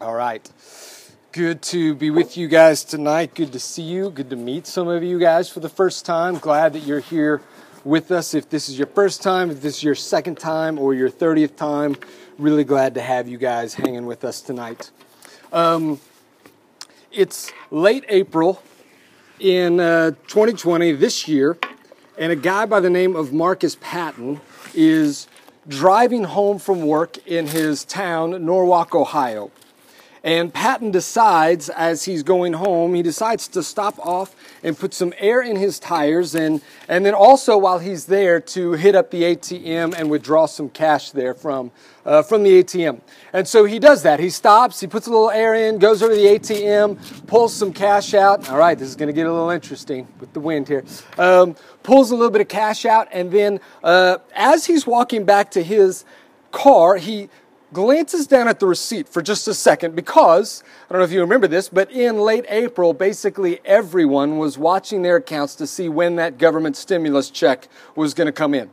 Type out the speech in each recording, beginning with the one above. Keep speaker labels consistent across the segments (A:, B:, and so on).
A: All right. Good to be with you guys tonight. Good to see you. Good to meet some of you guys for the first time. Glad that you're here with us. If this is your first time, if this is your second time, or your 30th time, really glad to have you guys hanging with us tonight. Um, it's late April in uh, 2020, this year, and a guy by the name of Marcus Patton is driving home from work in his town, Norwalk, Ohio. And Patton decides, as he's going home, he decides to stop off and put some air in his tires, and, and then also while he's there to hit up the ATM and withdraw some cash there from, uh, from the ATM. And so he does that. He stops, he puts a little air in, goes over to the ATM, pulls some cash out. All right, this is going to get a little interesting with the wind here. Um, pulls a little bit of cash out, and then uh, as he's walking back to his car, he glances down at the receipt for just a second because, I don't know if you remember this, but in late April, basically everyone was watching their accounts to see when that government stimulus check was going to come in.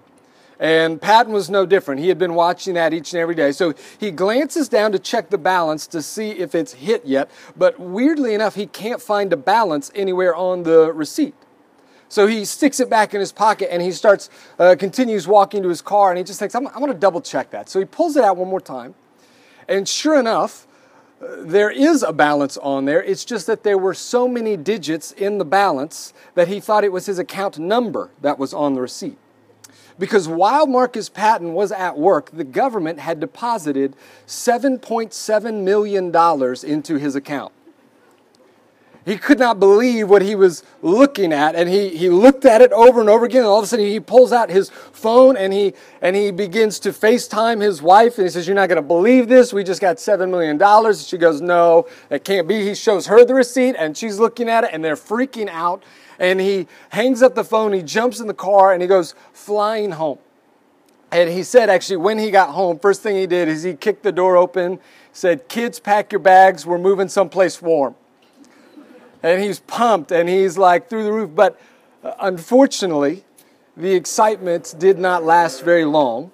A: And Patton was no different. He had been watching that each and every day. So he glances down to check the balance to see if it's hit yet. But weirdly enough, he can't find a balance anywhere on the receipt. So he sticks it back in his pocket and he starts, uh, continues walking to his car and he just thinks, I'm, I'm going to double check that. So he pulls it out one more time. And sure enough, uh, there is a balance on there. It's just that there were so many digits in the balance that he thought it was his account number that was on the receipt. Because while Marcus Patton was at work, the government had deposited $7.7 million into his account he could not believe what he was looking at and he, he looked at it over and over again and all of a sudden he pulls out his phone and he and he begins to facetime his wife and he says you're not going to believe this. We just got seven million dollars. She goes no that can't be. He shows her the receipt and she's looking at it and they're freaking out and he hangs up the phone he jumps in the car and he goes flying home. And he said actually when he got home first thing he did is he kicked the door open said kids pack your bags. We're moving someplace warm and he's pumped and he's like through the roof. But uh, unfortunately, the excitement did not last very long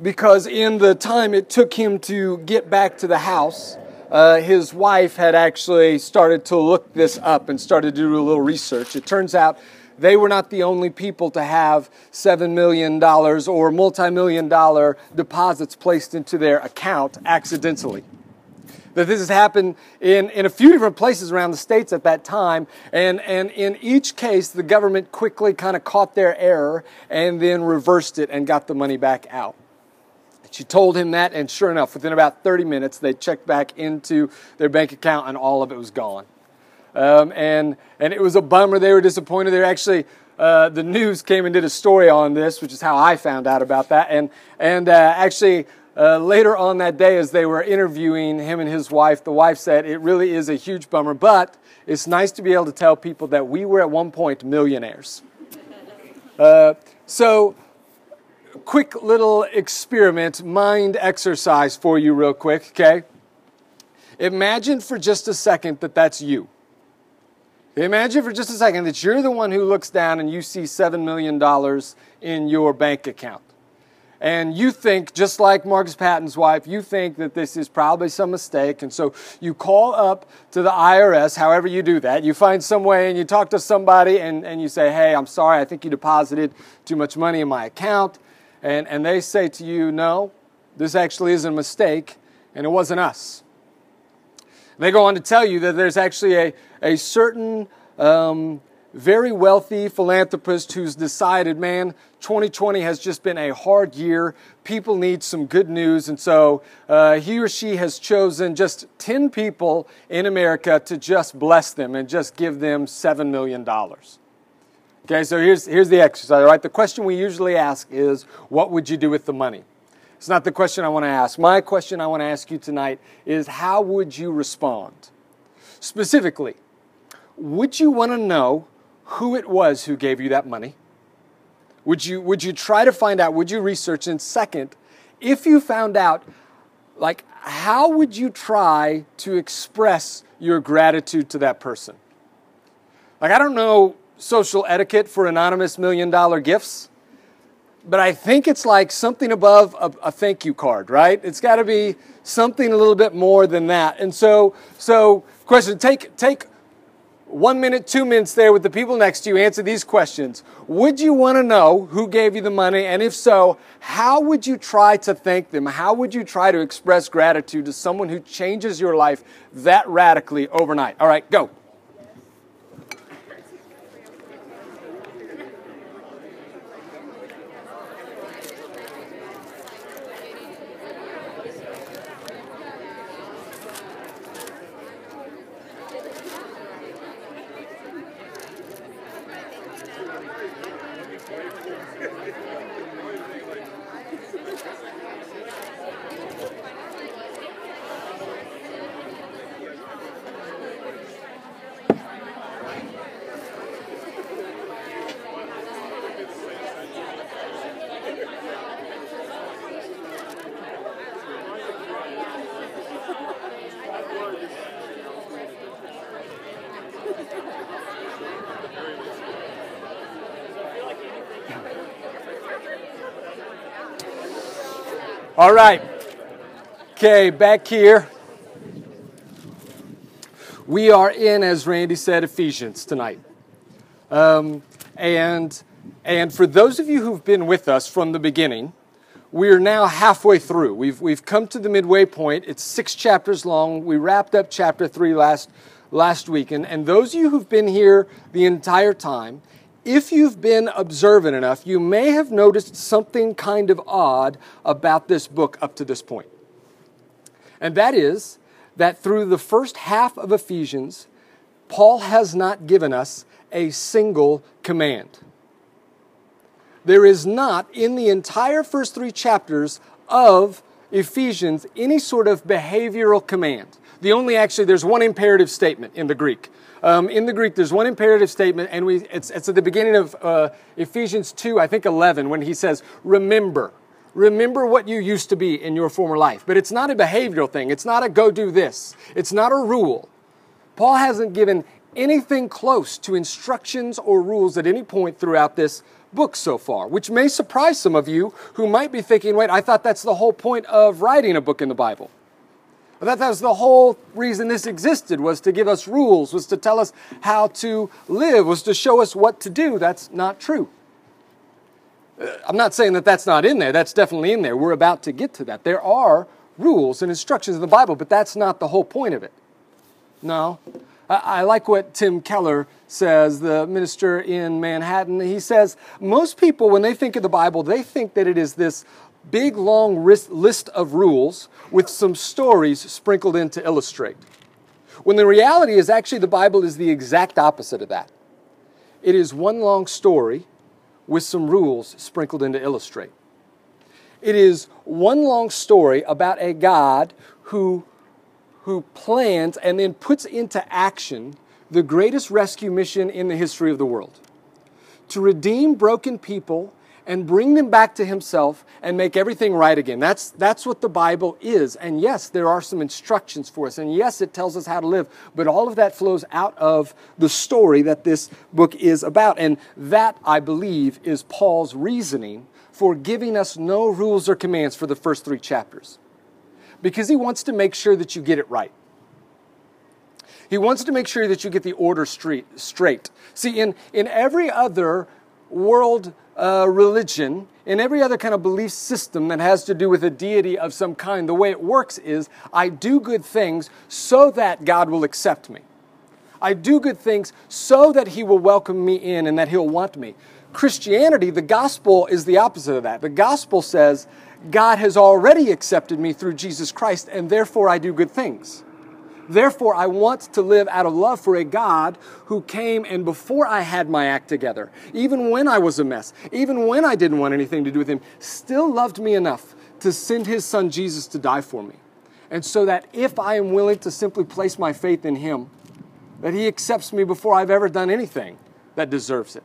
A: because in the time it took him to get back to the house, uh, his wife had actually started to look this up and started to do a little research. It turns out they were not the only people to have $7 million or multi million dollar deposits placed into their account accidentally that this has happened in, in a few different places around the states at that time. And, and in each case, the government quickly kind of caught their error and then reversed it and got the money back out. She told him that, and sure enough, within about 30 minutes, they checked back into their bank account and all of it was gone. Um, and, and it was a bummer. They were disappointed. They were actually, uh, the news came and did a story on this, which is how I found out about that. And, and uh, actually, uh, later on that day, as they were interviewing him and his wife, the wife said, It really is a huge bummer, but it's nice to be able to tell people that we were at one point millionaires. Uh, so, quick little experiment, mind exercise for you, real quick, okay? Imagine for just a second that that's you. Imagine for just a second that you're the one who looks down and you see $7 million in your bank account and you think, just like Marcus Patton's wife, you think that this is probably some mistake. And so you call up to the IRS, however you do that. You find some way and you talk to somebody and, and you say, hey, I'm sorry, I think you deposited too much money in my account. And, and they say to you, no, this actually is a mistake and it wasn't us. They go on to tell you that there's actually a, a certain um, very wealthy philanthropist who's decided, man, 2020 has just been a hard year. People need some good news. And so uh, he or she has chosen just 10 people in America to just bless them and just give them $7 million. Okay, so here's, here's the exercise, right? The question we usually ask is, what would you do with the money? It's not the question I want to ask. My question I want to ask you tonight is, how would you respond? Specifically, would you want to know who it was who gave you that money? Would you, would you try to find out? Would you research? And second, if you found out, like, how would you try to express your gratitude to that person? Like, I don't know social etiquette for anonymous million dollar gifts, but I think it's like something above a, a thank you card, right? It's got to be something a little bit more than that. And so, so question: Take take one minute, two minutes there with the people next to you. Answer these questions. Would you want to know who gave you the money, and if so, how would you try to thank them? How would you try to express gratitude to someone who changes your life that radically overnight? All right, go. Right. Okay, back here. We are in, as Randy said, Ephesians tonight. Um, and, and for those of you who've been with us from the beginning, we're now halfway through. We've, we've come to the midway point. It's six chapters long. We wrapped up chapter three last, last week. And, and those of you who've been here the entire time, if you've been observant enough, you may have noticed something kind of odd about this book up to this point. And that is that through the first half of Ephesians, Paul has not given us a single command. There is not in the entire first three chapters of Ephesians any sort of behavioral command. The only actually, there's one imperative statement in the Greek. Um, in the Greek, there's one imperative statement, and we, it's, it's at the beginning of uh, Ephesians 2, I think 11, when he says, Remember. Remember what you used to be in your former life. But it's not a behavioral thing. It's not a go do this. It's not a rule. Paul hasn't given anything close to instructions or rules at any point throughout this book so far, which may surprise some of you who might be thinking, wait, I thought that's the whole point of writing a book in the Bible. That was the whole reason this existed was to give us rules, was to tell us how to live, was to show us what to do. That's not true. Uh, I'm not saying that that's not in there. That's definitely in there. We're about to get to that. There are rules and instructions in the Bible, but that's not the whole point of it. No. I like what Tim Keller says, the minister in Manhattan. He says, most people, when they think of the Bible, they think that it is this big long list of rules with some stories sprinkled in to illustrate. When the reality is actually the Bible is the exact opposite of that. It is one long story with some rules sprinkled in to illustrate. It is one long story about a God who, who plans and then puts into action the greatest rescue mission in the history of the world to redeem broken people and bring them back to himself and make everything right again. That's, that's what the Bible is. And yes, there are some instructions for us. And yes, it tells us how to live. But all of that flows out of the story that this book is about. And that, I believe, is Paul's reasoning for giving us no rules or commands for the first three chapters. Because he wants to make sure that you get it right. He wants to make sure that you get the order straight. See, in, in every other world uh, religion, in every other kind of belief system that has to do with a deity of some kind, the way it works is I do good things so that God will accept me. I do good things so that He will welcome me in and that He'll want me. Christianity, the gospel is the opposite of that. The gospel says God has already accepted me through Jesus Christ, and therefore I do good things. Therefore, I want to live out of love for a God who came and before I had my act together, even when I was a mess, even when I didn't want anything to do with Him, still loved me enough to send His Son Jesus to die for me. And so that if I am willing to simply place my faith in Him, that He accepts me before I've ever done anything that deserves it.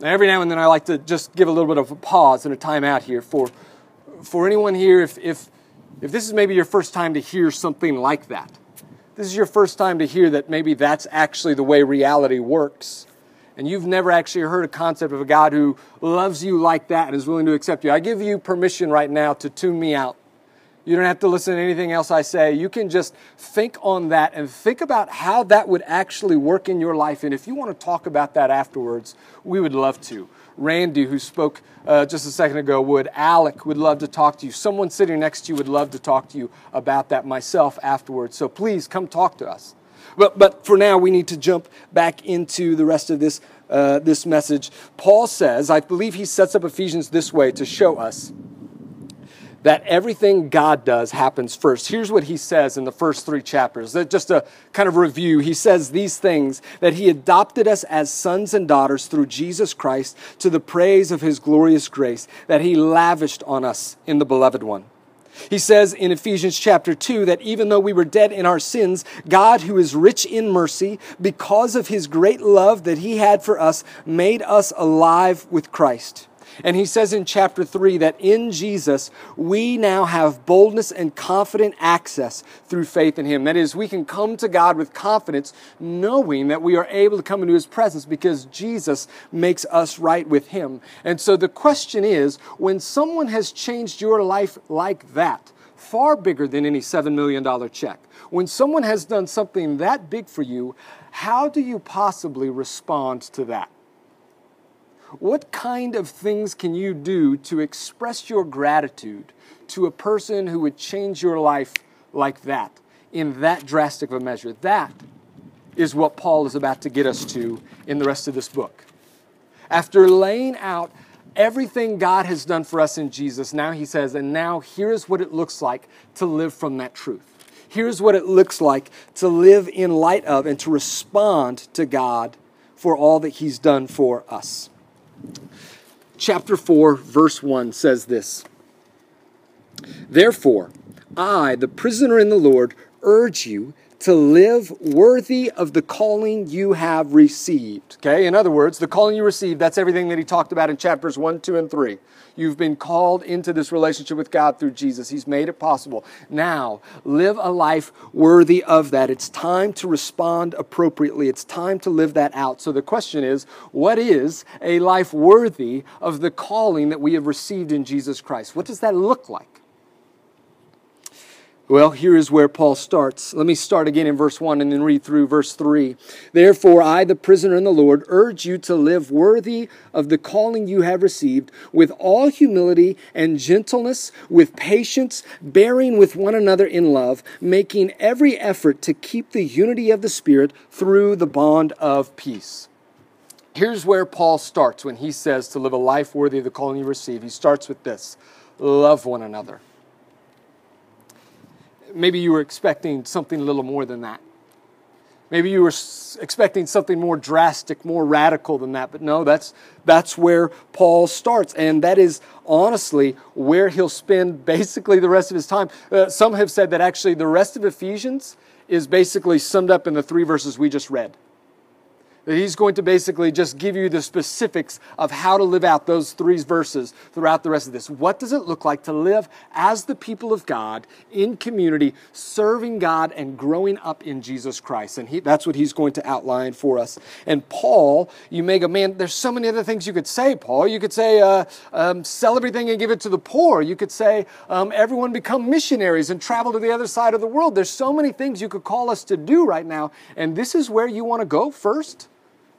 A: Now, every now and then I like to just give a little bit of a pause and a time out here for, for anyone here, if, if if this is maybe your first time to hear something like that, this is your first time to hear that maybe that's actually the way reality works, and you've never actually heard a concept of a God who loves you like that and is willing to accept you, I give you permission right now to tune me out. You don't have to listen to anything else I say. You can just think on that and think about how that would actually work in your life. And if you want to talk about that afterwards, we would love to. Randy, who spoke uh, just a second ago, would. Alec would love to talk to you. Someone sitting next to you would love to talk to you about that myself afterwards. So please come talk to us. But, but for now, we need to jump back into the rest of this, uh, this message. Paul says, I believe he sets up Ephesians this way to show us that everything God does happens first. Here's what he says in the first three chapters. Just a kind of review. He says these things that he adopted us as sons and daughters through Jesus Christ to the praise of his glorious grace that he lavished on us in the beloved one. He says in Ephesians chapter 2 that even though we were dead in our sins, God, who is rich in mercy, because of his great love that he had for us, made us alive with Christ. And he says in chapter 3 that in Jesus, we now have boldness and confident access through faith in him. That is, we can come to God with confidence, knowing that we are able to come into his presence because Jesus makes us right with him. And so the question is when someone has changed your life like that, far bigger than any $7 million check, when someone has done something that big for you, how do you possibly respond to that? What kind of things can you do to express your gratitude to a person who would change your life like that, in that drastic of a measure? That is what Paul is about to get us to in the rest of this book. After laying out everything God has done for us in Jesus, now he says, and now here's what it looks like to live from that truth. Here's what it looks like to live in light of and to respond to God for all that he's done for us chapter 4, verse 1 says this. Therefore, I, the prisoner in the Lord, urge you to live worthy of the calling you have received. Okay, in other words, the calling you received, that's everything that he talked about in chapters 1, 2, and 3. You've been called into this relationship with God through Jesus. He's made it possible. Now, live a life worthy of that. It's time to respond appropriately. It's time to live that out. So the question is what is a life worthy of the calling that we have received in Jesus Christ? What does that look like? Well, here is where Paul starts. Let me start again in verse 1 and then read through verse 3. Therefore, I, the prisoner in the Lord, urge you to live worthy of the calling you have received, with all humility and gentleness, with patience, bearing with one another in love, making every effort to keep the unity of the Spirit through the bond of peace. Here's where Paul starts when he says to live a life worthy of the calling you receive. He starts with this love one another maybe you were expecting something a little more than that. Maybe you were expecting something more drastic, more radical than that, but no, that's, that's where Paul starts. And that is honestly where he'll spend basically the rest of his time. Uh, some have said that actually the rest of Ephesians is basically summed up in the three verses we just read he's going to basically just give you the specifics of how to live out those three verses throughout the rest of this. What does it look like to live as the people of God in community, serving God and growing up in Jesus Christ? And he, that's what he's going to outline for us. And Paul, you may go, man, there's so many other things you could say, Paul. You could say, uh, um, sell everything and give it to the poor. You could say, um, everyone become missionaries and travel to the other side of the world. There's so many things you could call us to do right now. And this is where you want to go first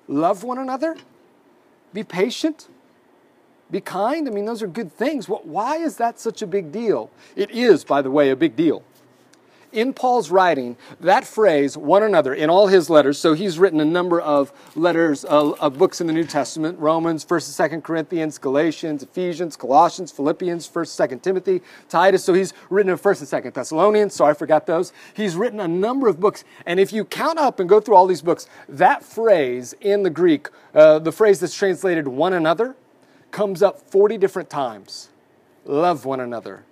A: love one another, be patient, be kind. I mean, those are good things. Why is that such a big deal? It is, by the way, a big deal in Paul's writing, that phrase, one another, in all his letters, so he's written a number of letters, uh, of books in the New Testament Romans, 1st and 2nd Corinthians, Galatians, Ephesians, Colossians, Philippians, 1st, and 2nd Timothy, Titus. So he's written a 1st and 2nd Thessalonians, so I forgot those. He's written a number of books. And if you count up and go through all these books, that phrase in the Greek, uh, the phrase that's translated one another, comes up 40 different times. Love one another,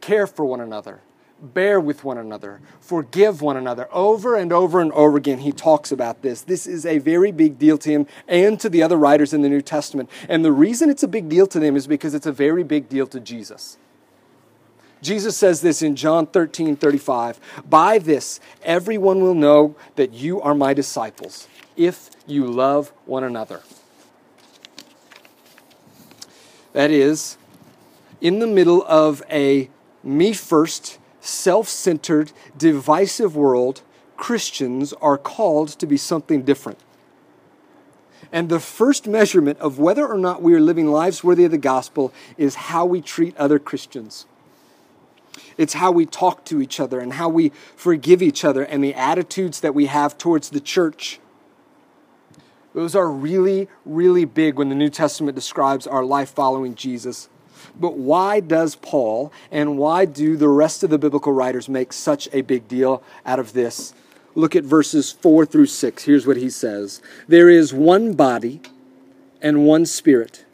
A: care for one another bear with one another, forgive one another. Over and over and over again, he talks about this. This is a very big deal to him and to the other writers in the New Testament. And the reason it's a big deal to them is because it's a very big deal to Jesus. Jesus says this in John 13 35. By this, everyone will know that you are my disciples, if you love one another. That is, in the middle of a me first, self centered, divisive world, Christians are called to be something different. And the first measurement of whether or not we are living lives worthy of the gospel is how we treat other Christians. It's how we talk to each other and how we forgive each other and the attitudes that we have towards the church. Those are really, really big when the New Testament describes our life following Jesus. But why does Paul and why do the rest of the biblical writers make such a big deal out of this? Look at verses 4 through 6. Here's what he says There is one body and one spirit,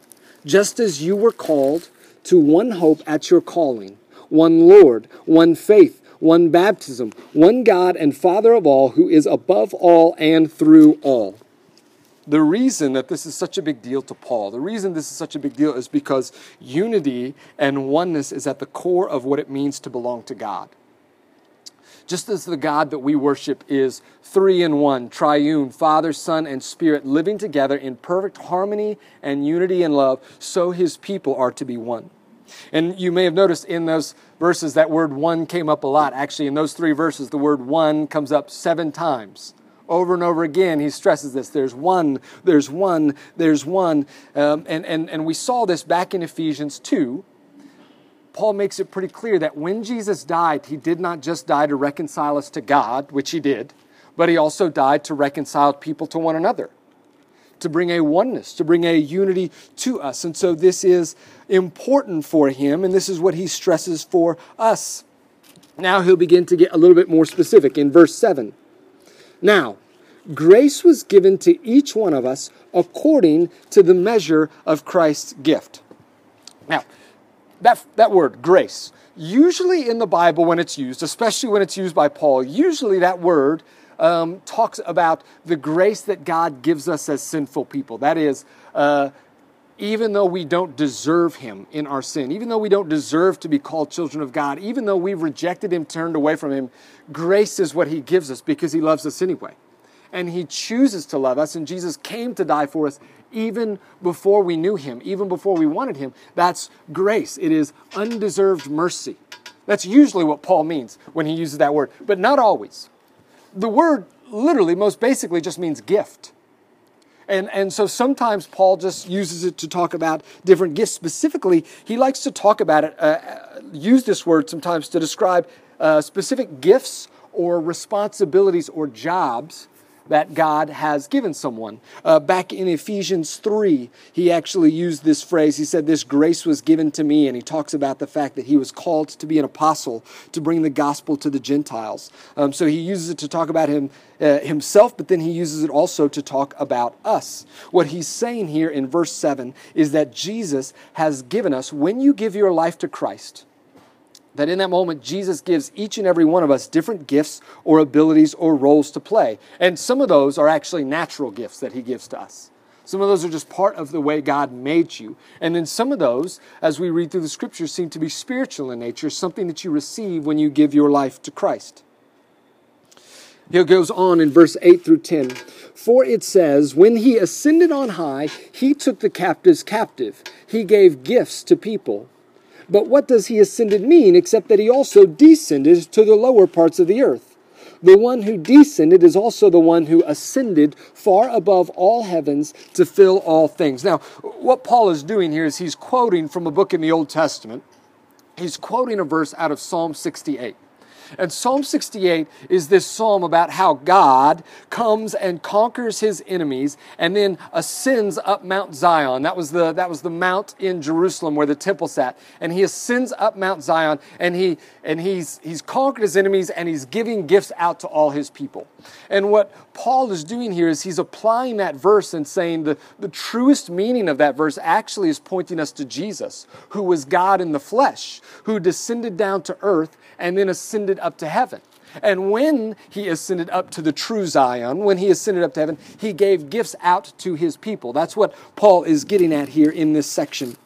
A: just as you were called to one hope at your calling, one Lord, one faith, one baptism, one God and Father of all, who is above all and through all the reason that this is such a big deal to Paul, the reason this is such a big deal is because unity and oneness is at the core of what it means to belong to God. Just as the God that we worship is three in one, triune, Father, Son, and Spirit, living together in perfect harmony and unity and love, so his people are to be one. And you may have noticed in those verses that word one came up a lot. Actually, in those three verses, the word one comes up seven times. Over and over again, he stresses this. There's one, there's one, there's one. Um, and, and, and we saw this back in Ephesians 2. Paul makes it pretty clear that when Jesus died, he did not just die to reconcile us to God, which he did, but he also died to reconcile people to one another, to bring a oneness, to bring a unity to us. And so this is important for him, and this is what he stresses for us. Now he'll begin to get a little bit more specific in verse 7. Now, grace was given to each one of us according to the measure of Christ's gift. Now, that, that word, grace, usually in the Bible when it's used, especially when it's used by Paul, usually that word um, talks about the grace that God gives us as sinful people. That is, uh, even though we don't deserve Him in our sin, even though we don't deserve to be called children of God, even though we've rejected Him, turned away from Him, grace is what He gives us because He loves us anyway. And He chooses to love us, and Jesus came to die for us even before we knew Him, even before we wanted Him. That's grace. It is undeserved mercy. That's usually what Paul means when he uses that word, but not always. The word literally, most basically, just means gift. And, and so sometimes Paul just uses it to talk about different gifts. Specifically, he likes to talk about it, uh, uh, use this word sometimes to describe uh, specific gifts or responsibilities or jobs that God has given someone. Uh, back in Ephesians 3, he actually used this phrase. He said, This grace was given to me. And he talks about the fact that he was called to be an apostle to bring the gospel to the Gentiles. Um, so he uses it to talk about him. Uh, himself, but then he uses it also to talk about us. What he's saying here in verse 7 is that Jesus has given us, when you give your life to Christ, that in that moment, Jesus gives each and every one of us different gifts or abilities or roles to play. And some of those are actually natural gifts that He gives to us. Some of those are just part of the way God made you. And then some of those, as we read through the scriptures, seem to be spiritual in nature, something that you receive when you give your life to Christ. He goes on in verse 8 through 10. For it says, When he ascended on high, he took the captives captive. He gave gifts to people. But what does he ascended mean except that he also descended to the lower parts of the earth? The one who descended is also the one who ascended far above all heavens to fill all things. Now, what Paul is doing here is he's quoting from a book in the Old Testament. He's quoting a verse out of Psalm 68. And Psalm 68 is this psalm about how God comes and conquers his enemies and then ascends up Mount Zion. That was the, that was the mount in Jerusalem where the temple sat. And he ascends up Mount Zion and, he, and he's, he's conquered his enemies and he's giving gifts out to all his people. And what Paul is doing here is he's applying that verse and saying the, the truest meaning of that verse actually is pointing us to Jesus, who was God in the flesh, who descended down to earth and then ascended up to heaven. And when he ascended up to the true Zion, when he ascended up to heaven, he gave gifts out to his people. That's what Paul is getting at here in this section.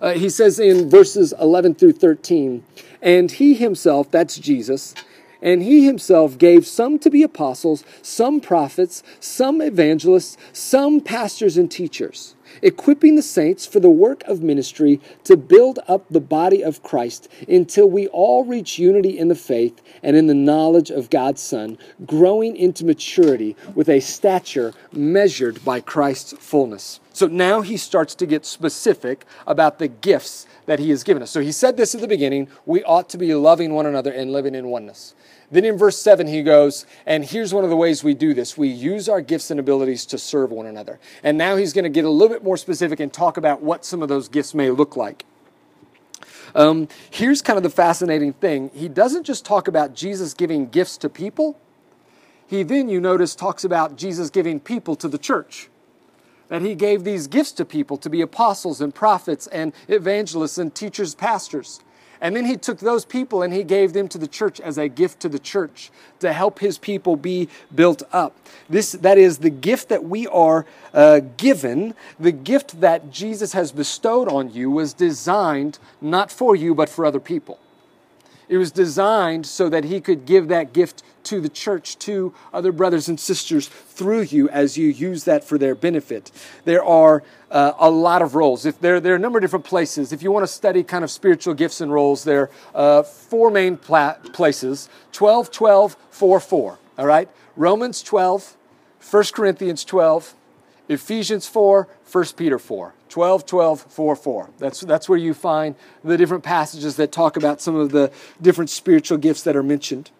A: Uh, he says in verses 11 through 13, and he himself, that's Jesus, and he himself gave some to be apostles, some prophets, some evangelists, some pastors and teachers equipping the saints for the work of ministry to build up the body of Christ until we all reach unity in the faith and in the knowledge of God's Son, growing into maturity with a stature measured by Christ's fullness. So now he starts to get specific about the gifts that he has given us. So he said this at the beginning we ought to be loving one another and living in oneness. Then in verse 7, he goes, and here's one of the ways we do this we use our gifts and abilities to serve one another. And now he's going to get a little bit more specific and talk about what some of those gifts may look like. Um, here's kind of the fascinating thing he doesn't just talk about Jesus giving gifts to people, he then, you notice, talks about Jesus giving people to the church that he gave these gifts to people to be apostles and prophets and evangelists and teachers, pastors. And then he took those people and he gave them to the church as a gift to the church to help his people be built up. This, that is the gift that we are uh, given, the gift that Jesus has bestowed on you was designed not for you, but for other people. It was designed so that he could give that gift to the church, to other brothers and sisters through you as you use that for their benefit. There are uh, a lot of roles. If there, there are a number of different places. If you want to study kind of spiritual gifts and roles, there are uh, four main pla- places 12, 12, 4, 4. All right? Romans 12, 1 Corinthians 12, Ephesians 4, 1 Peter 4. 12, 12, 4, 4. That's, that's where you find the different passages that talk about some of the different spiritual gifts that are mentioned.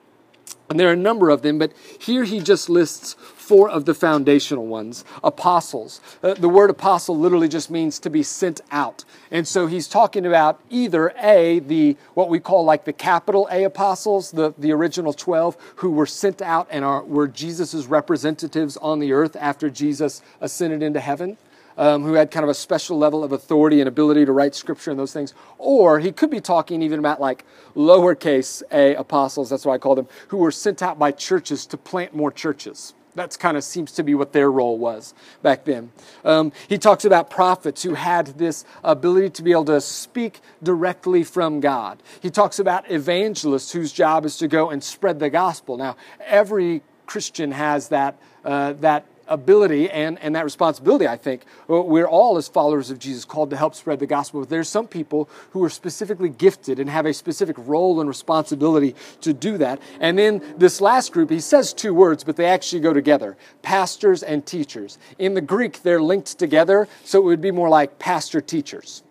A: And there are a number of them, but here he just lists four of the foundational ones apostles. Uh, the word apostle literally just means to be sent out. And so he's talking about either A, the what we call like the capital A apostles, the, the original 12 who were sent out and are, were Jesus' representatives on the earth after Jesus ascended into heaven um, who had kind of a special level of authority and ability to write scripture and those things. Or he could be talking even about like lowercase a apostles, that's what I call them, who were sent out by churches to plant more churches. That's kind of seems to be what their role was back then. Um, he talks about prophets who had this ability to be able to speak directly from God. He talks about evangelists whose job is to go and spread the gospel. Now, every Christian has that, uh, that ability and, and that responsibility, I think. We're all, as followers of Jesus, called to help spread the gospel. But there's some people who are specifically gifted and have a specific role and responsibility to do that. And then this last group, he says two words, but they actually go together pastors and teachers. In the Greek, they're linked together, so it would be more like pastor teachers.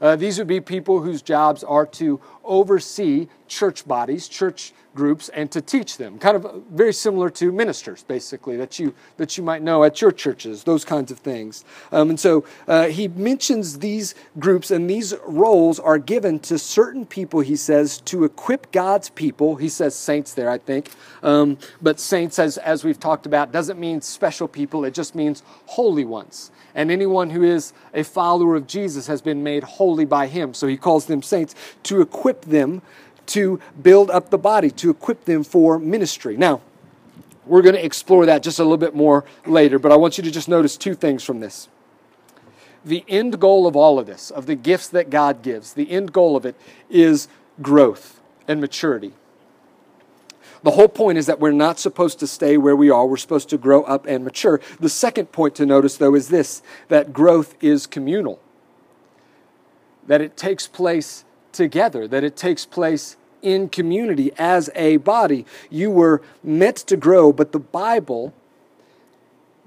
A: Uh, these would be people whose jobs are to oversee church bodies, church groups and to teach them kind of very similar to ministers basically that you that you might know at your churches those kinds of things. Um, and so uh, he mentions these groups and these roles are given to certain people he says to equip god's people. He says saints there i think. Um, but saints as, as we've talked about doesn't mean special people. It just means holy ones. And anyone who is a follower of jesus has been made holy by him. So he calls them saints to equip them to build up the body, to equip them for ministry. Now, we're going to explore that just a little bit more later, but I want you to just notice two things from this. The end goal of all of this, of the gifts that God gives, the end goal of it is growth and maturity. The whole point is that we're not supposed to stay where we are. We're supposed to grow up and mature. The second point to notice, though, is this that growth is communal, that it takes place together, that it takes place in community as a body. You were meant to grow, but the Bible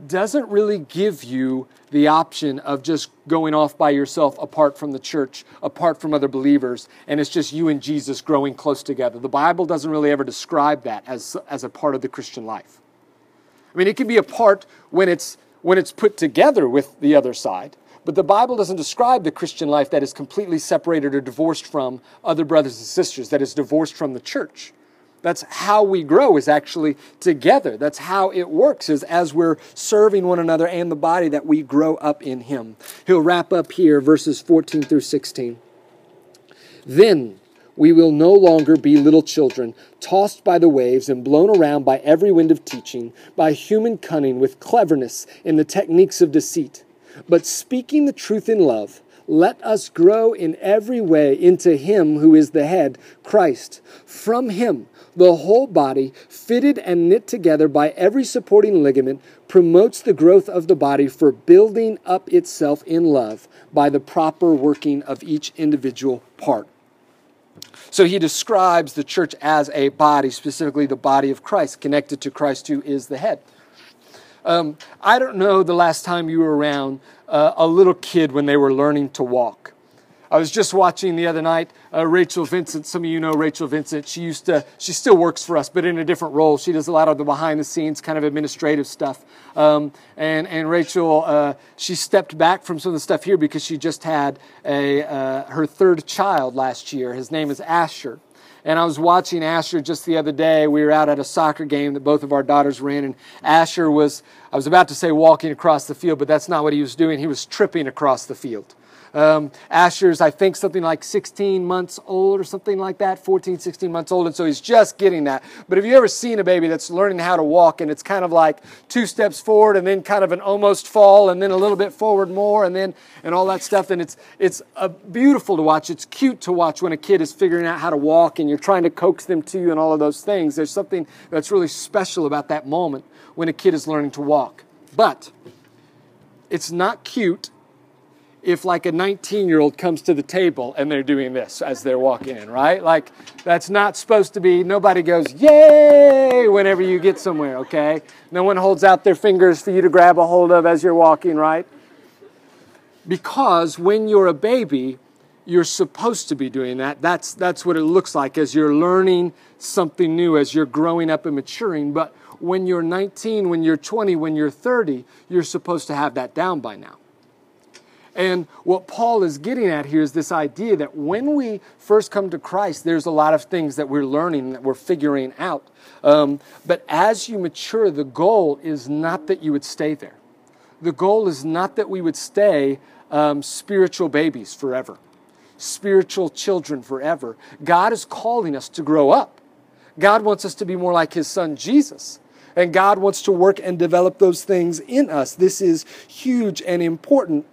A: doesn't really give you the option of just going off by yourself apart from the church, apart from other believers, and it's just you and Jesus growing close together. The Bible doesn't really ever describe that as, as a part of the Christian life. I mean, it can be a part when it's, when it's put together with the other side, but the Bible doesn't describe the Christian life that is completely separated or divorced from other brothers and sisters, that is divorced from the church. That's how we grow is actually together. That's how it works is as we're serving one another and the body that we grow up in him. He'll wrap up here verses 14 through 16. Then we will no longer be little children, tossed by the waves and blown around by every wind of teaching, by human cunning with cleverness in the techniques of deceit but speaking the truth in love, let us grow in every way into Him who is the head, Christ. From Him, the whole body, fitted and knit together by every supporting ligament, promotes the growth of the body for building up itself in love by the proper working of each individual part. So he describes the church as a body, specifically the body of Christ, connected to Christ, who is the head. Um, I don't know the last time you were around uh, a little kid when they were learning to walk. I was just watching the other night uh, Rachel Vincent. Some of you know Rachel Vincent. She used to, she still works for us, but in a different role. She does a lot of the behind the scenes kind of administrative stuff. Um, and, and Rachel, uh, she stepped back from some of the stuff here because she just had a, uh, her third child last year. His name is Asher. And I was watching Asher just the other day. We were out at a soccer game that both of our daughters in, and Asher was, I was about to say walking across the field, but that's not what he was doing. He was tripping across the field. Um, Asher's, I think, something like 16 months old or something like that, 14, 16 months old, and so he's just getting that. But have you ever seen a baby that's learning how to walk and it's kind of like two steps forward and then kind of an almost fall and then a little bit forward more and then and all that stuff? And it's it's uh, beautiful to watch. It's cute to watch when a kid is figuring out how to walk and you're trying to coax them to you and all of those things. There's something that's really special about that moment when a kid is learning to walk. But it's not cute if like a 19 year old comes to the table and they're doing this as they're walking in, right? Like that's not supposed to be, nobody goes, yay, whenever you get somewhere, okay? No one holds out their fingers for you to grab a hold of as you're walking, right? Because when you're a baby, you're supposed to be doing that. That's, that's what it looks like as you're learning something new, as you're growing up and maturing. But when you're 19, when you're 20, when you're 30, you're supposed to have that down by now. And what Paul is getting at here is this idea that when we first come to Christ, there's a lot of things that we're learning, that we're figuring out. Um, but as you mature, the goal is not that you would stay there. The goal is not that we would stay um, spiritual babies forever, spiritual children forever. God is calling us to grow up. God wants us to be more like His Son Jesus. And God wants to work and develop those things in us. This is huge and important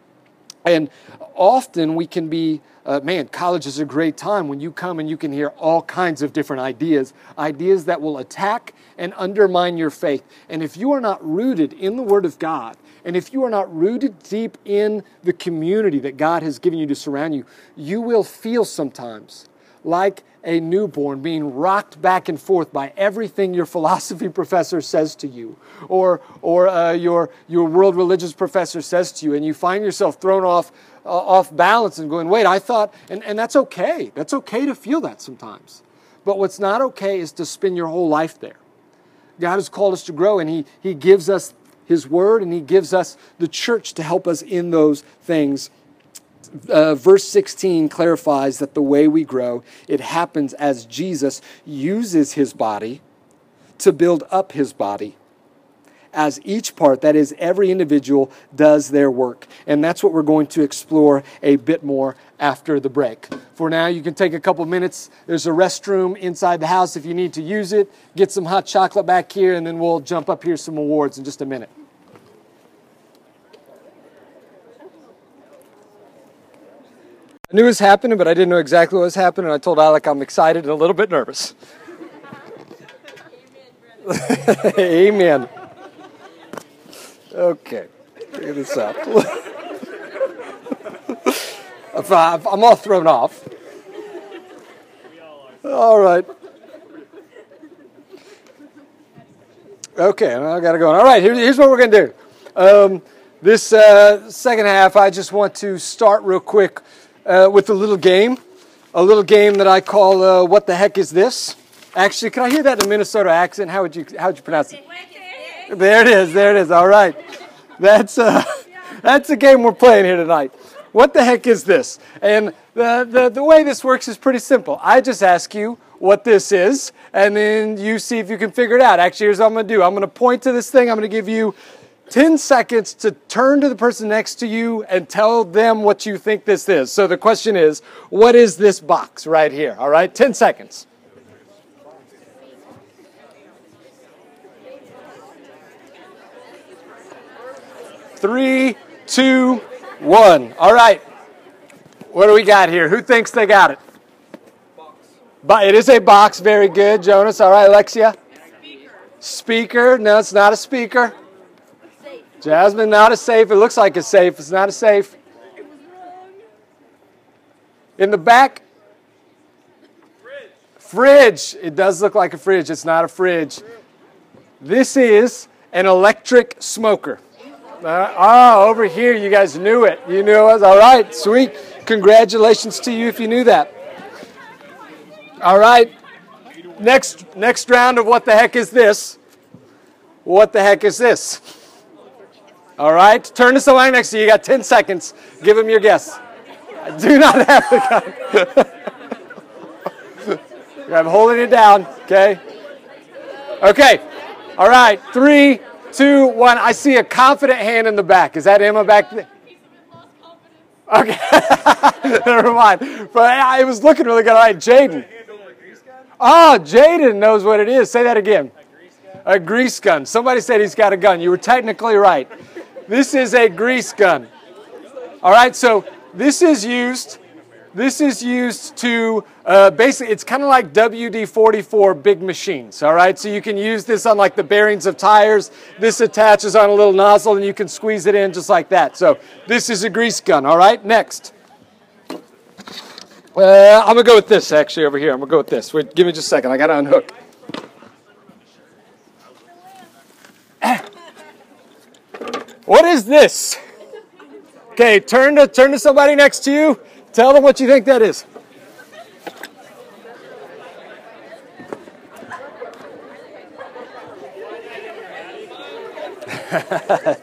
A: and often we can be, uh, man, college is a great time when you come and you can hear all kinds of different ideas, ideas that will attack and undermine your faith. And if you are not rooted in the Word of God, and if you are not rooted deep in the community that God has given you to surround you, you will feel sometimes like a newborn being rocked back and forth by everything your philosophy professor says to you or, or uh, your, your world religious professor says to you, and you find yourself thrown off, uh, off balance and going, wait, I thought, and, and that's okay. That's okay to feel that sometimes. But what's not okay is to spend your whole life there. God has called us to grow, and He, he gives us His Word, and He gives us the church to help us in those things uh, verse 16 clarifies that the way we grow, it happens as Jesus uses his body to build up his body. As each part, that is, every individual, does their work. And that's what we're going to explore a bit more after the break. For now, you can take a couple minutes. There's a restroom inside the house if you need to use it. Get some hot chocolate back here, and then we'll jump up here some awards in just a minute. I knew it was happening, but I didn't know exactly what was happening. I told Alec I'm excited and a little bit nervous. Amen. Okay, figure this out. I'm all thrown off. All right. Okay, I got to go. All right, here's what we're going to do. Um, this uh, second half, I just want to start real quick uh, with a little game, a little game that I call uh, "What the heck is this?" Actually, can I hear that in a Minnesota accent? How would you how would you pronounce it? There it is. There it is. All right, that's uh, that's the game we're playing here tonight. What the heck is this? And the, the, the way this works is pretty simple. I just ask you what this is, and then you see if you can figure it out. Actually, here's what I'm going to do I'm going to point to this thing, I'm going to give you 10 seconds to turn to the person next to you and tell them what you think this is. So the question is, what is this box right here? All right, 10 seconds. Three, two, one. All right. What do we got here? Who thinks they got it? But it is a box. Very good, Jonas. All right, Alexia.
B: Speaker.
A: Speaker. No, it's not a speaker. Jasmine, not a safe. It looks like a safe. It's not a safe. In the back. Fridge. It does look like a fridge. It's not a fridge. This is an electric smoker. Uh, oh, over here, you guys knew it. You knew it was all right. Sweet. Congratulations to you if you knew that. All right. Next, next round of what the heck is this? What the heck is this? All right. Turn to somebody next to you. You got 10 seconds. Give them your guess. I do not have the gun. I'm holding it down. Okay. Okay. All right. Three, two, one. I see a confident hand in the back. Is that Emma back there? Okay. Never mind. But I was looking really good. All right, Jaden. Oh, Jaden knows what it is. Say that again. A grease gun. Somebody said he's got a gun. You were technically right. This is a grease gun. All right, so this is used. This is used to uh, basically. It's kind of like WD-40 for big machines. All right, so you can use this on like the bearings of tires. This attaches on a little nozzle, and you can squeeze it in just like that. So this is a grease gun. All right, next. Uh, I'm gonna go with this actually over here. I'm gonna go with this. Wait, give me just a second. I gotta unhook. What is this? Okay, turn to turn to somebody next to you. Tell them what you think that is.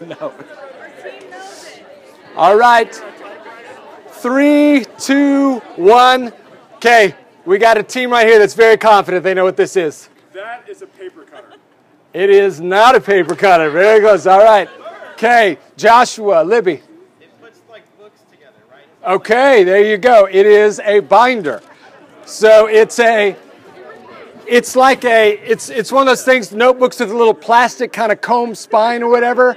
A: no. All right. Three, two, one. Okay, we got a team right here that's very confident they know what this is.
C: That is a paper cutter.
A: It is not a paper cutter. Very close. All right. Okay, Joshua, Libby.
C: It puts like books together, right?
A: Okay, there you go. It is a binder. So it's a it's like a it's it's one of those things notebooks with a little plastic kind of comb spine or whatever.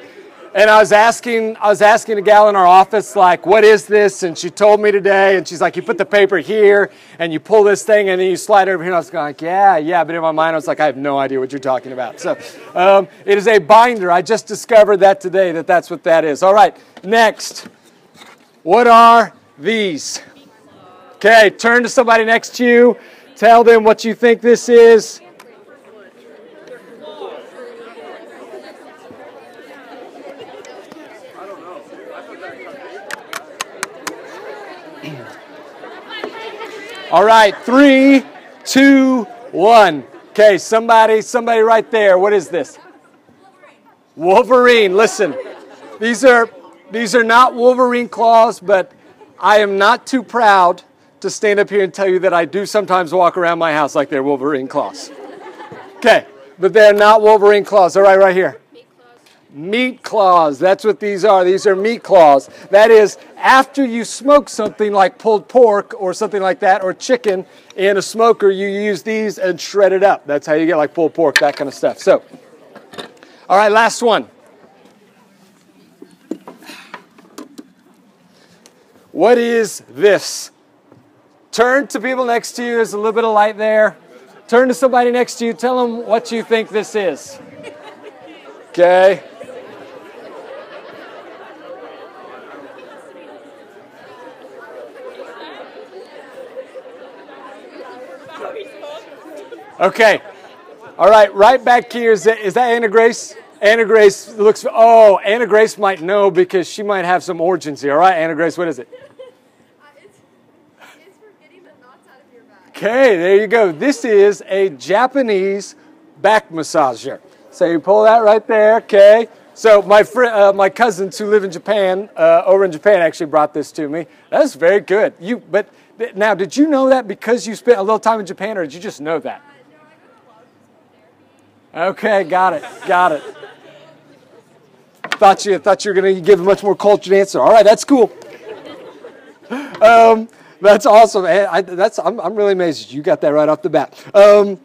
A: And I was asking I was asking a gal in our office like what is this and she told me today and she's like you put the paper here and you pull this thing and then you slide it over here and I was going like yeah yeah but in my mind I was like I have no idea what you're talking about. So um, it is a binder. I just discovered that today that that's what that is. All right, next. What are these? Okay, turn to somebody next to you. Tell them what you think this is. All right, three, two, one. Okay, somebody, somebody right there. What is this? Wolverine. Listen, these are these are not Wolverine claws, but I am not too proud to stand up here and tell you that I do sometimes walk around my house like they're Wolverine claws. Okay, but they're not Wolverine claws. All right, right here. Meat claws. That's what these are. These are meat claws. That is, after you smoke something like pulled pork or something like that, or chicken in a smoker, you use these and shred it up. That's how you get like pulled pork, that kind of stuff. So, all right, last one. What is this? Turn to people next to you. There's a little bit of light there. Turn to somebody next to you. Tell them what you think this is. Okay. Okay. All right, right back here. Is that, is that Anna Grace? Anna Grace looks, oh, Anna Grace might know because she might have some origins here. All right, Anna Grace, what is it?
B: Uh, it's, it's for getting the knots out of your back.
A: Okay, there you go. This is a Japanese back massager. So you pull that right there. Okay. So my fr- uh, my cousins who live in Japan, uh, over in Japan, actually brought this to me. That's very good. You, but th- now, did you know that because you spent a little time in Japan, or did you just know that?
B: Uh, no, I go to a lot of physical therapy.
A: Okay, got it, got it. Thought you thought you were going to give a much more cultured answer. All right, that's cool. Um, that's awesome. I, that's I'm, I'm really amazed you got that right off the bat. Um,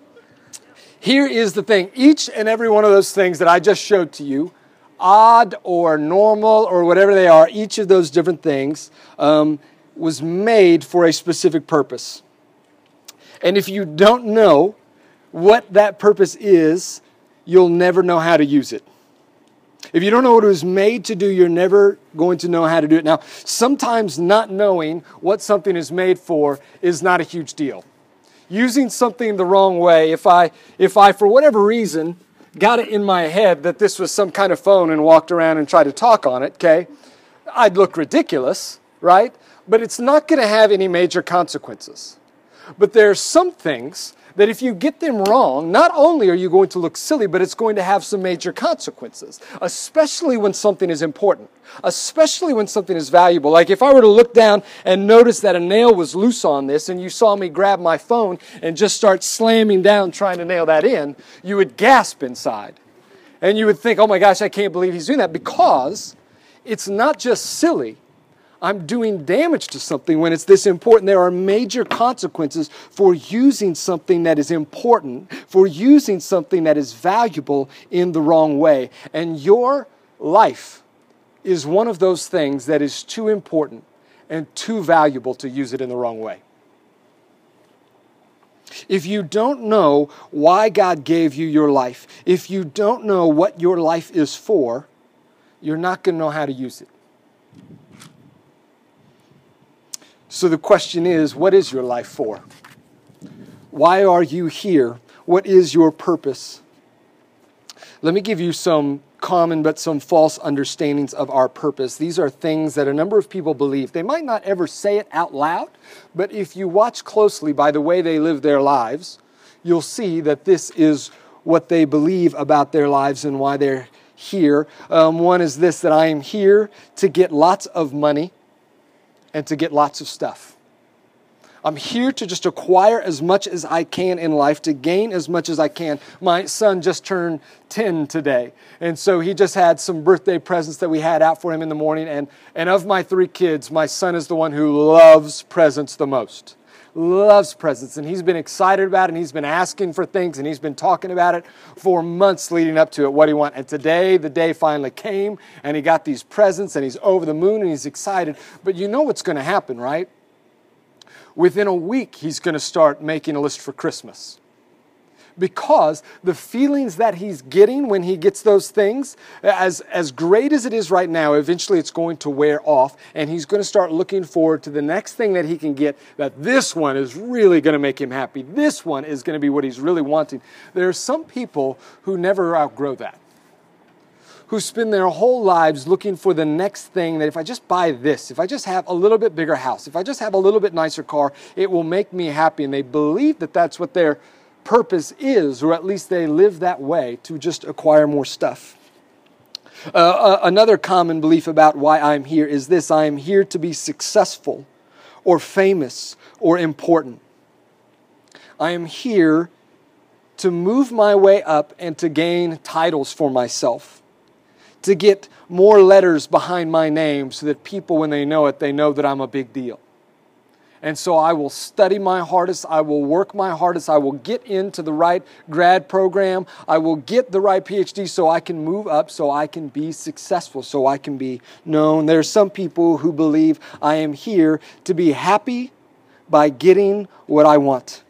A: here is the thing: each and every one of those things that I just showed to you, odd or normal or whatever they are, each of those different things. Um, was made for a specific purpose. And if you don't know what that purpose is, you'll never know how to use it. If you don't know what it was made to do, you're never going to know how to do it. Now, sometimes not knowing what something is made for is not a huge deal. Using something the wrong way, if I, if I, for whatever reason, got it in my head that this was some kind of phone and walked around and tried to talk on it, okay, I'd look ridiculous, right? But it's not going to have any major consequences. But there are some things that if you get them wrong, not only are you going to look silly, but it's going to have some major consequences, especially when something is important, especially when something is valuable. Like if I were to look down and notice that a nail was loose on this and you saw me grab my phone and just start slamming down trying to nail that in, you would gasp inside. And you would think, oh my gosh, I can't believe he's doing that because it's not just silly, I'm doing damage to something when it's this important. There are major consequences for using something that is important, for using something that is valuable in the wrong way. And your life is one of those things that is too important and too valuable to use it in the wrong way. If you don't know why God gave you your life, if you don't know what your life is for, you're not going to know how to use it. So the question is what is your life for? Why are you here? What is your purpose? Let me give you some common but some false understandings of our purpose. These are things that a number of people believe. They might not ever say it out loud, but if you watch closely by the way they live their lives, you'll see that this is what they believe about their lives and why they're here. Um, one is this that I am here to get lots of money and to get lots of stuff. I'm here to just acquire as much as I can in life, to gain as much as I can. My son just turned 10 today, and so he just had some birthday presents that we had out for him in the morning. And, and of my three kids, my son is the one who loves presents the most loves presents and he's been excited about it and he's been asking for things and he's been talking about it for months leading up to it what he want. And today the day finally came and he got these presents and he's over the moon and he's excited. But you know what's going to happen right? Within a week he's going to start making a list for christmas because the feelings that he's getting when he gets those things, as, as great as it is right now, eventually it's going to wear off, and he's going to start looking forward to the next thing that he can get. That this one is really going to make him happy. This one is going to be what he's really wanting. There are some people who never outgrow that who spend their whole lives looking for the next thing that if I just buy this, if I just have a little bit bigger house, if I just have a little bit nicer car, it will make me happy. And they believe that that's what they're purpose is, or at least they live that way, to just acquire more stuff. Uh, uh, another common belief about why I'm here is this I am here to be successful or famous or important. I am here to move my way up and to gain titles for myself, to get more letters behind my name so that people, when they know it, they know that I'm a big deal. And so I will study my hardest. I will work my hardest. I will get into the right grad program. I will get the right PhD so I can move up, so I can be successful, so I can be known. There are some people who believe I am here to be happy by getting what I want,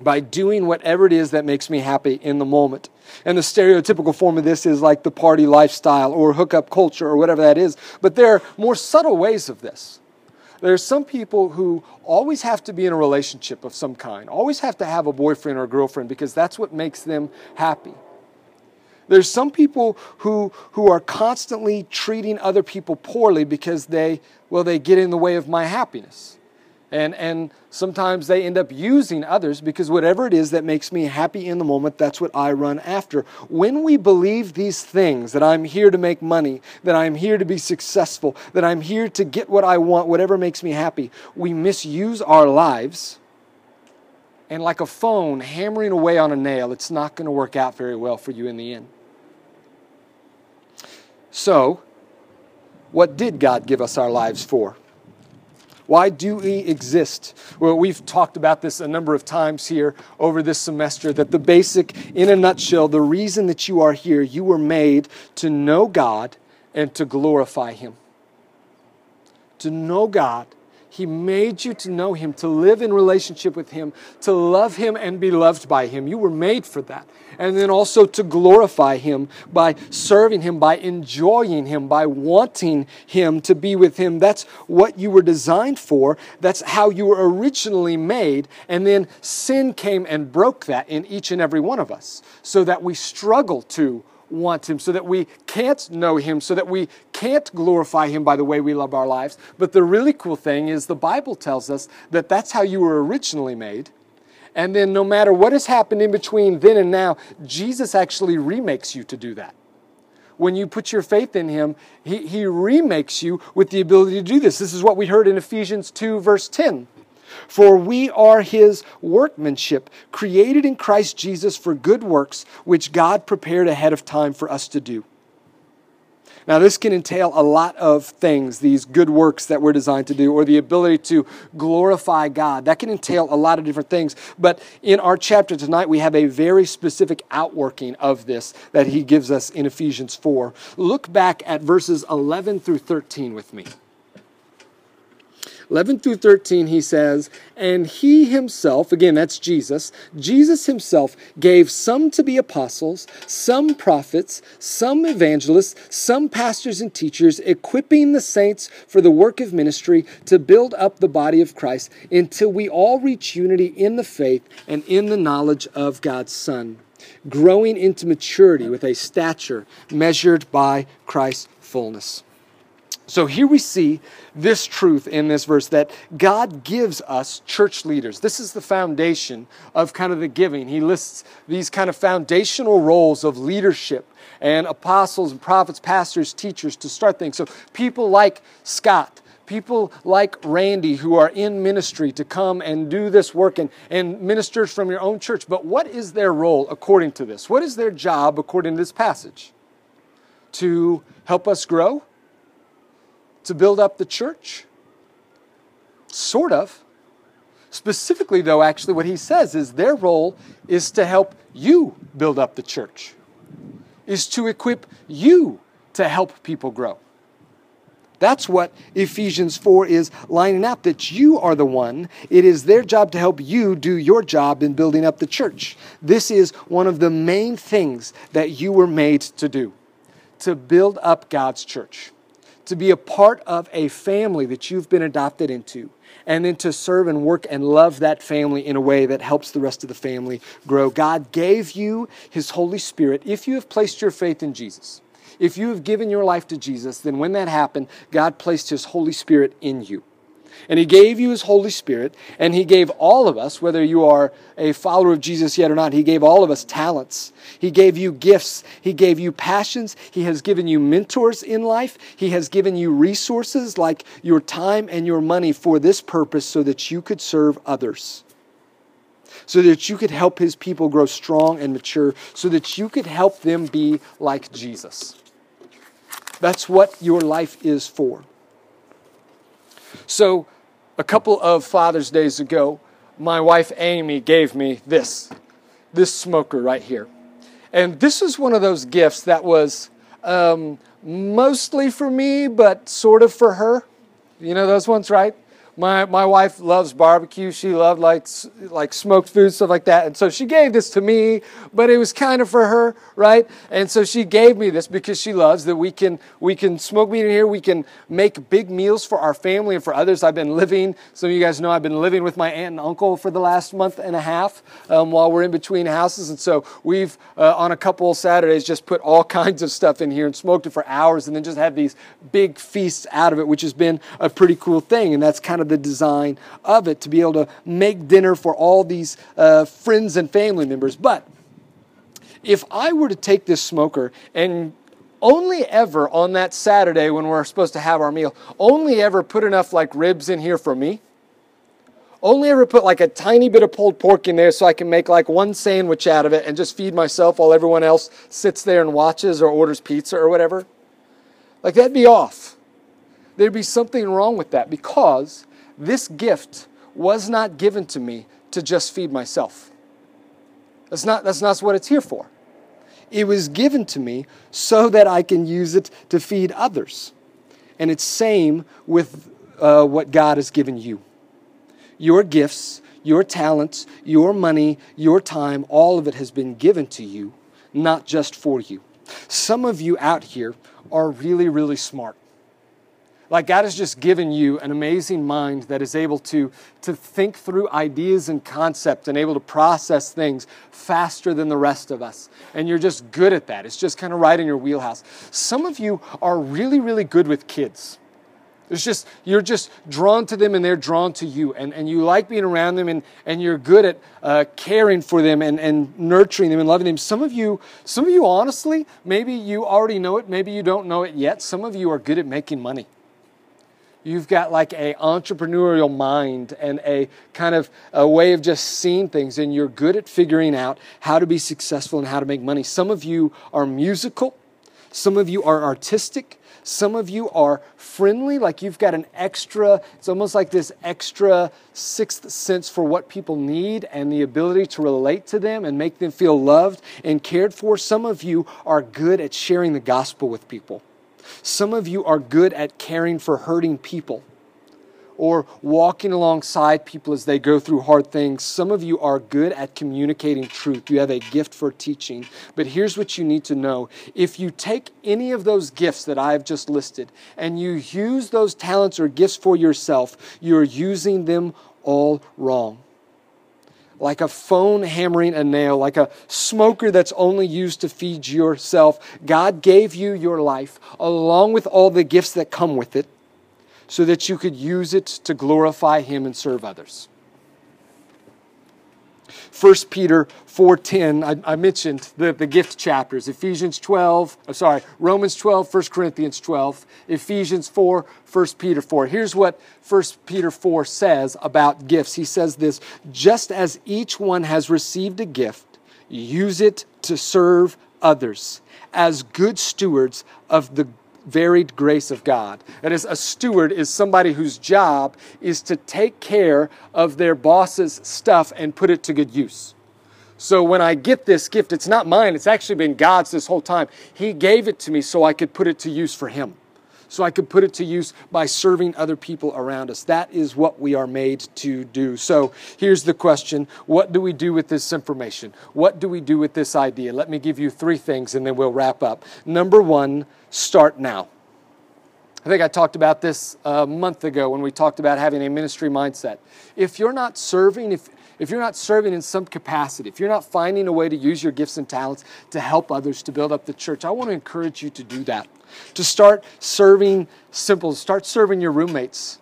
A: by doing whatever it is that makes me happy in the moment. And the stereotypical form of this is like the party lifestyle or hookup culture or whatever that is. But there are more subtle ways of this. There's some people who always have to be in a relationship of some kind, always have to have a boyfriend or a girlfriend because that's what makes them happy. There's some people who, who are constantly treating other people poorly because they, well, they get in the way of my happiness. And, and sometimes they end up using others because whatever it is that makes me happy in the moment, that's what I run after. When we believe these things that I'm here to make money, that I'm here to be successful, that I'm here to get what I want, whatever makes me happy, we misuse our lives. And like a phone hammering away on a nail, it's not going to work out very well for you in the end. So, what did God give us our lives for? Why do we exist? Well, we've talked about this a number of times here over this semester that the basic, in a nutshell, the reason that you are here, you were made to know God and to glorify Him. to know God. He made you to know Him, to live in relationship with Him, to love Him and be loved by Him. You were made for that. And then also to glorify Him by serving Him, by enjoying Him, by wanting Him to be with Him. That's what you were designed for. That's how you were originally made. And then sin came and broke that in each and every one of us so that we struggle to want Him, so that we can't know Him, so that we can't glorify Him by the way we love our lives. But the really cool thing is the Bible tells us that that's how you were originally made. And then, no matter what has happened in between then and now, Jesus actually remakes you to do that. When you put your faith in Him, He, he remakes you with the ability to do this. This is what we heard in Ephesians 2, verse 10. For we are his workmanship, created in Christ Jesus for good works, which God prepared ahead of time for us to do. Now, this can entail a lot of things, these good works that we're designed to do, or the ability to glorify God. That can entail a lot of different things. But in our chapter tonight, we have a very specific outworking of this that he gives us in Ephesians 4. Look back at verses 11 through 13 with me. 11 through 13, he says, And he himself, again, that's Jesus, Jesus himself gave some to be apostles, some prophets, some evangelists, some pastors and teachers, equipping the saints for the work of ministry to build up the body of Christ until we all reach unity in the faith and in the knowledge of God's Son, growing into maturity with a stature measured by Christ's fullness. So here we see this truth in this verse that God gives us church leaders. This is the foundation of kind of the giving. He lists these kind of foundational roles of leadership and apostles and prophets, pastors, teachers to start things. So people like Scott, people like Randy who are in ministry to come and do this work and, and ministers from your own church. But what is their role according to this? What is their job according to this passage? To help us grow? To build up the church? Sort of. Specifically, though, actually, what he says is their role is to help you build up the church, is to equip you to help people grow. That's what Ephesians 4 is lining up that you are the one. It is their job to help you do your job in building up the church. This is one of the main things that you were made to do to build up God's church to be a part of a family that you've been adopted into, and then to serve and work and love that family in a way that helps the rest of the family grow. God gave you His Holy Spirit if you have placed your faith in Jesus. If you have given your life to Jesus, then when that happened, God placed His Holy Spirit in you. And He gave you His Holy Spirit, and He gave all of us, whether you are a follower of Jesus yet or not, He gave all of us talents. He gave you gifts. He gave you passions. He has given you mentors in life. He has given you resources like your time and your money for this purpose so that you could serve others. So that you could help His people grow strong and mature, so that you could help them be like Jesus. That's what your life is for. So, a couple of Father's Days ago, my wife Amy gave me this, this smoker right here. And this is one of those gifts that was um, mostly for me, but sort of for her. You know those ones, right? My, my wife loves barbecue. She loved like, like smoked food, stuff like that. And so she gave this to me, but it was kind of for her, right? And so she gave me this because she loves that we can, we can smoke meat in here. We can make big meals for our family and for others. I've been living, some of you guys know I've been living with my aunt and uncle for the last month and a half um, while we're in between houses. And so we've, uh, on a couple Saturdays, just put all kinds of stuff in here and smoked it for hours and then just had these big feasts out of it, which has been a pretty cool thing. And that's kind of of the design of it to be able to make dinner for all these uh, friends and family members. But if I were to take this smoker and only ever on that Saturday when we're supposed to have our meal, only ever put enough like ribs in here for me. Only ever put like a tiny bit of pulled pork in there so I can make like one sandwich out of it and just feed myself while everyone else sits there and watches or orders pizza or whatever. Like that'd be off. There'd be something wrong with that because this gift was not given to me to just feed myself. That's not, that's not what it's here for. It was given to me so that I can use it to feed others. And it's same with uh, what God has given you. Your gifts, your talents, your money, your time, all of it has been given to you, not just for you. Some of you out here are really, really smart. Like God has just given you an amazing mind that is able to, to think through ideas and concepts and able to process things faster than the rest of us. And you're just good at that. It's just kind of right in your wheelhouse. Some of you are really, really good with kids. It's just, you're just drawn to them and they're drawn to you. And, and you like being around them and, and you're good at uh, caring for them and, and nurturing them and loving them. Some of you, some of you, honestly, maybe you already know it, maybe you don't know it yet. Some of you are good at making money you've got like a entrepreneurial mind and a kind of a way of just seeing things and you're good at figuring out how to be successful and how to make money. Some of you are musical. Some of you are artistic. Some of you are friendly. Like you've got an extra it's almost like this extra sixth sense for what people need and the ability to relate to them and make them feel loved and cared for. Some of you are good at sharing the gospel with people some of you are good at caring for hurting people or walking alongside people as they go through hard things. Some of you are good at communicating truth. You have a gift for teaching. But here's what you need to know if you take any of those gifts that I've just listed and you use those talents or gifts for yourself, you're using them all wrong like a phone hammering a nail, like a smoker that's only used to feed yourself. God gave you your life along with all the gifts that come with it so that you could use it to glorify Him and serve others. 1 Peter 4.10, I, I, mentioned the, the gift chapters, Ephesians 12, uh, sorry, Romans 12, 1 Corinthians 12, Ephesians 4, 1 Peter 4. Here's what 1 Peter 4 says about gifts. He says this, just as each one has received a gift, use it to serve others as good stewards of the varied grace of God. That is, a steward is somebody whose job is to take care of their boss's stuff and put it to good use. So when I get this gift, it's not mine, it's actually been God's this whole time. He gave it to me so I could put it to use for Him. So I could put it to use by serving other people around us. That is what we are made to do. So here's the question What do we do with this information? What do we do with this idea? Let me give you three things and then we'll wrap up. Number one, start now. I think I talked about this a month ago when we talked about having a ministry mindset. If you're not serving, if, if you're not serving in some capacity, if you're not finding a way to use your gifts and talents to help others to build up the church, I want to encourage you to do that. To start serving simple, start serving your roommates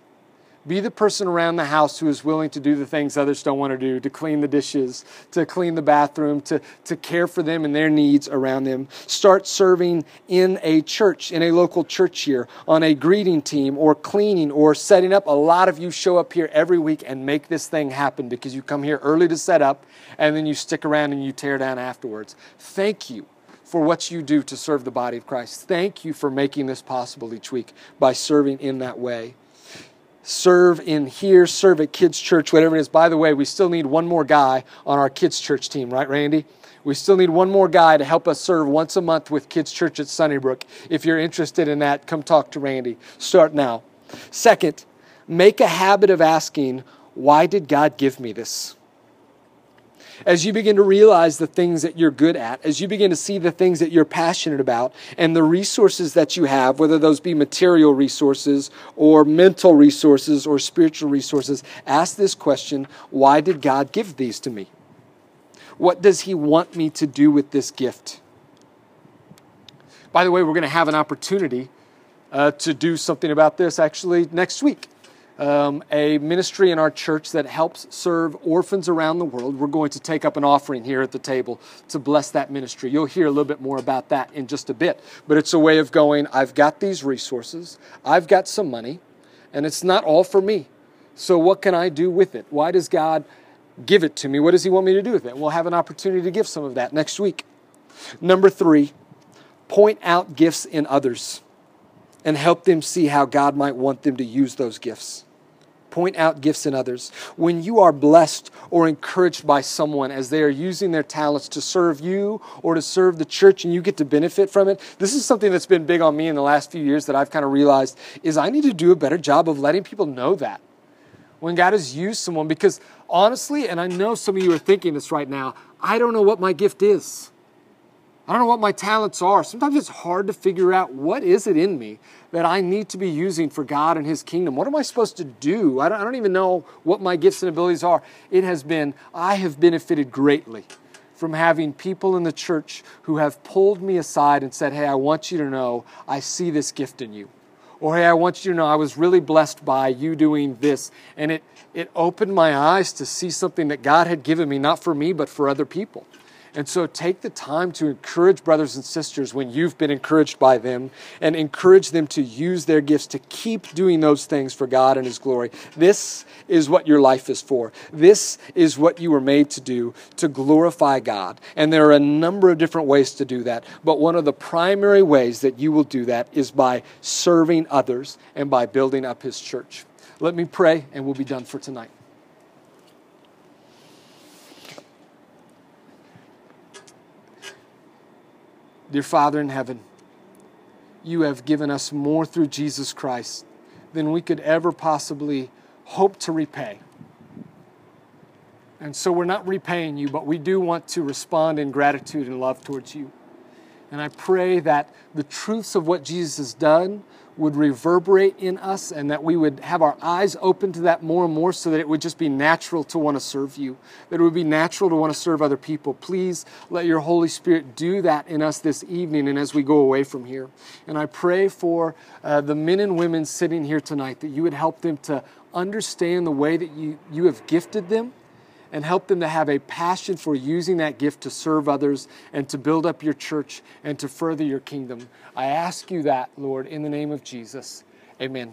A: be the person around the house who is willing to do the things others don't want to do, to clean the dishes, to clean the bathroom, to, to care for them and their needs around them. Start serving in a church, in a local church here, on a greeting team or cleaning or setting up. A lot of you show up here every week and make this thing happen because you come here early to set up and then you stick around and you tear down afterwards. Thank you for what you do to serve the body of Christ. Thank you for making this possible each week by serving in that way serve in here, serve at kids' church, whatever it is. By the way, we still need one more guy on our kids' church team, right, Randy? We still need one more guy to help us serve once a month with kids' church at Sunnybrook. If you're interested in that, come talk to Randy. Start now. Second, make a habit of asking, why did God give me this? As you begin to realize the things that you're good at, as you begin to see the things that you're passionate about, and the resources that you have, whether those be material resources or mental resources or spiritual resources, ask this question why did God give these to me? What does He want me to do with this gift? By the way, we're going to have an opportunity uh, to do something about this actually next week um, a ministry in our church that helps serve orphans around the world. We're going to take up an offering here at the table to bless that ministry. You'll hear a little bit more about that in just a bit. But it's a way of going, I've got these resources, I've got some money, and it's not all for me. So what can I do with it? Why does God give it to me? What does He want me to do with it? We'll have an opportunity to give some of that next week. Number three, point out gifts in others and help them see how God might want them to use those gifts point out gifts in others, when you are blessed or encouraged by someone as they are using their talents to serve you or to serve the church and you get to benefit from it, this is something that's been big on me in the last few years that I've kind of realized is I need to do a better job of letting people know that. When God has used someone, because honestly, and I know some of you are thinking this right now, I don't know what my gift is. I don't know what my talents are. Sometimes it's hard to figure out what is it in me that I need to be using for God and His kingdom. What am I supposed to do? I don't, I don't even know what my gifts and abilities are. It has been, I have benefited greatly from having people in the church who have pulled me aside and said, Hey, I want you to know I see this gift in you. Or, Hey, I want you to know I was really blessed by you doing this. And it, it opened my eyes to see something that God had given me, not for me, but for other people. And so take the time to encourage brothers and sisters when you've been encouraged by them and encourage them to use their gifts to keep doing those things for God and His glory. This is what your life is for. This is what you were made to do to glorify God. And there are a number of different ways to do that. But one of the primary ways that you will do that is by serving others and by building up His church. Let me pray and we'll be done for tonight. Dear Father in heaven, you have given us more through Jesus Christ than we could ever possibly hope to repay. And so we're not repaying you, but we do want to respond in gratitude and love towards you. And I pray that the truths of what Jesus has done would reverberate in us and that we would have our eyes open to that more and more so that it would just be natural to want to serve you, that it would be natural to want to serve other people. Please let your Holy Spirit do that in us this evening and as we go away from here. And I pray for uh, the men and women sitting here tonight that you would help them to understand the way that you, you have gifted them and help them to have a passion for using that gift to serve others and to build up your church and to further your kingdom. I ask you that, Lord, in the name of Jesus. Amen.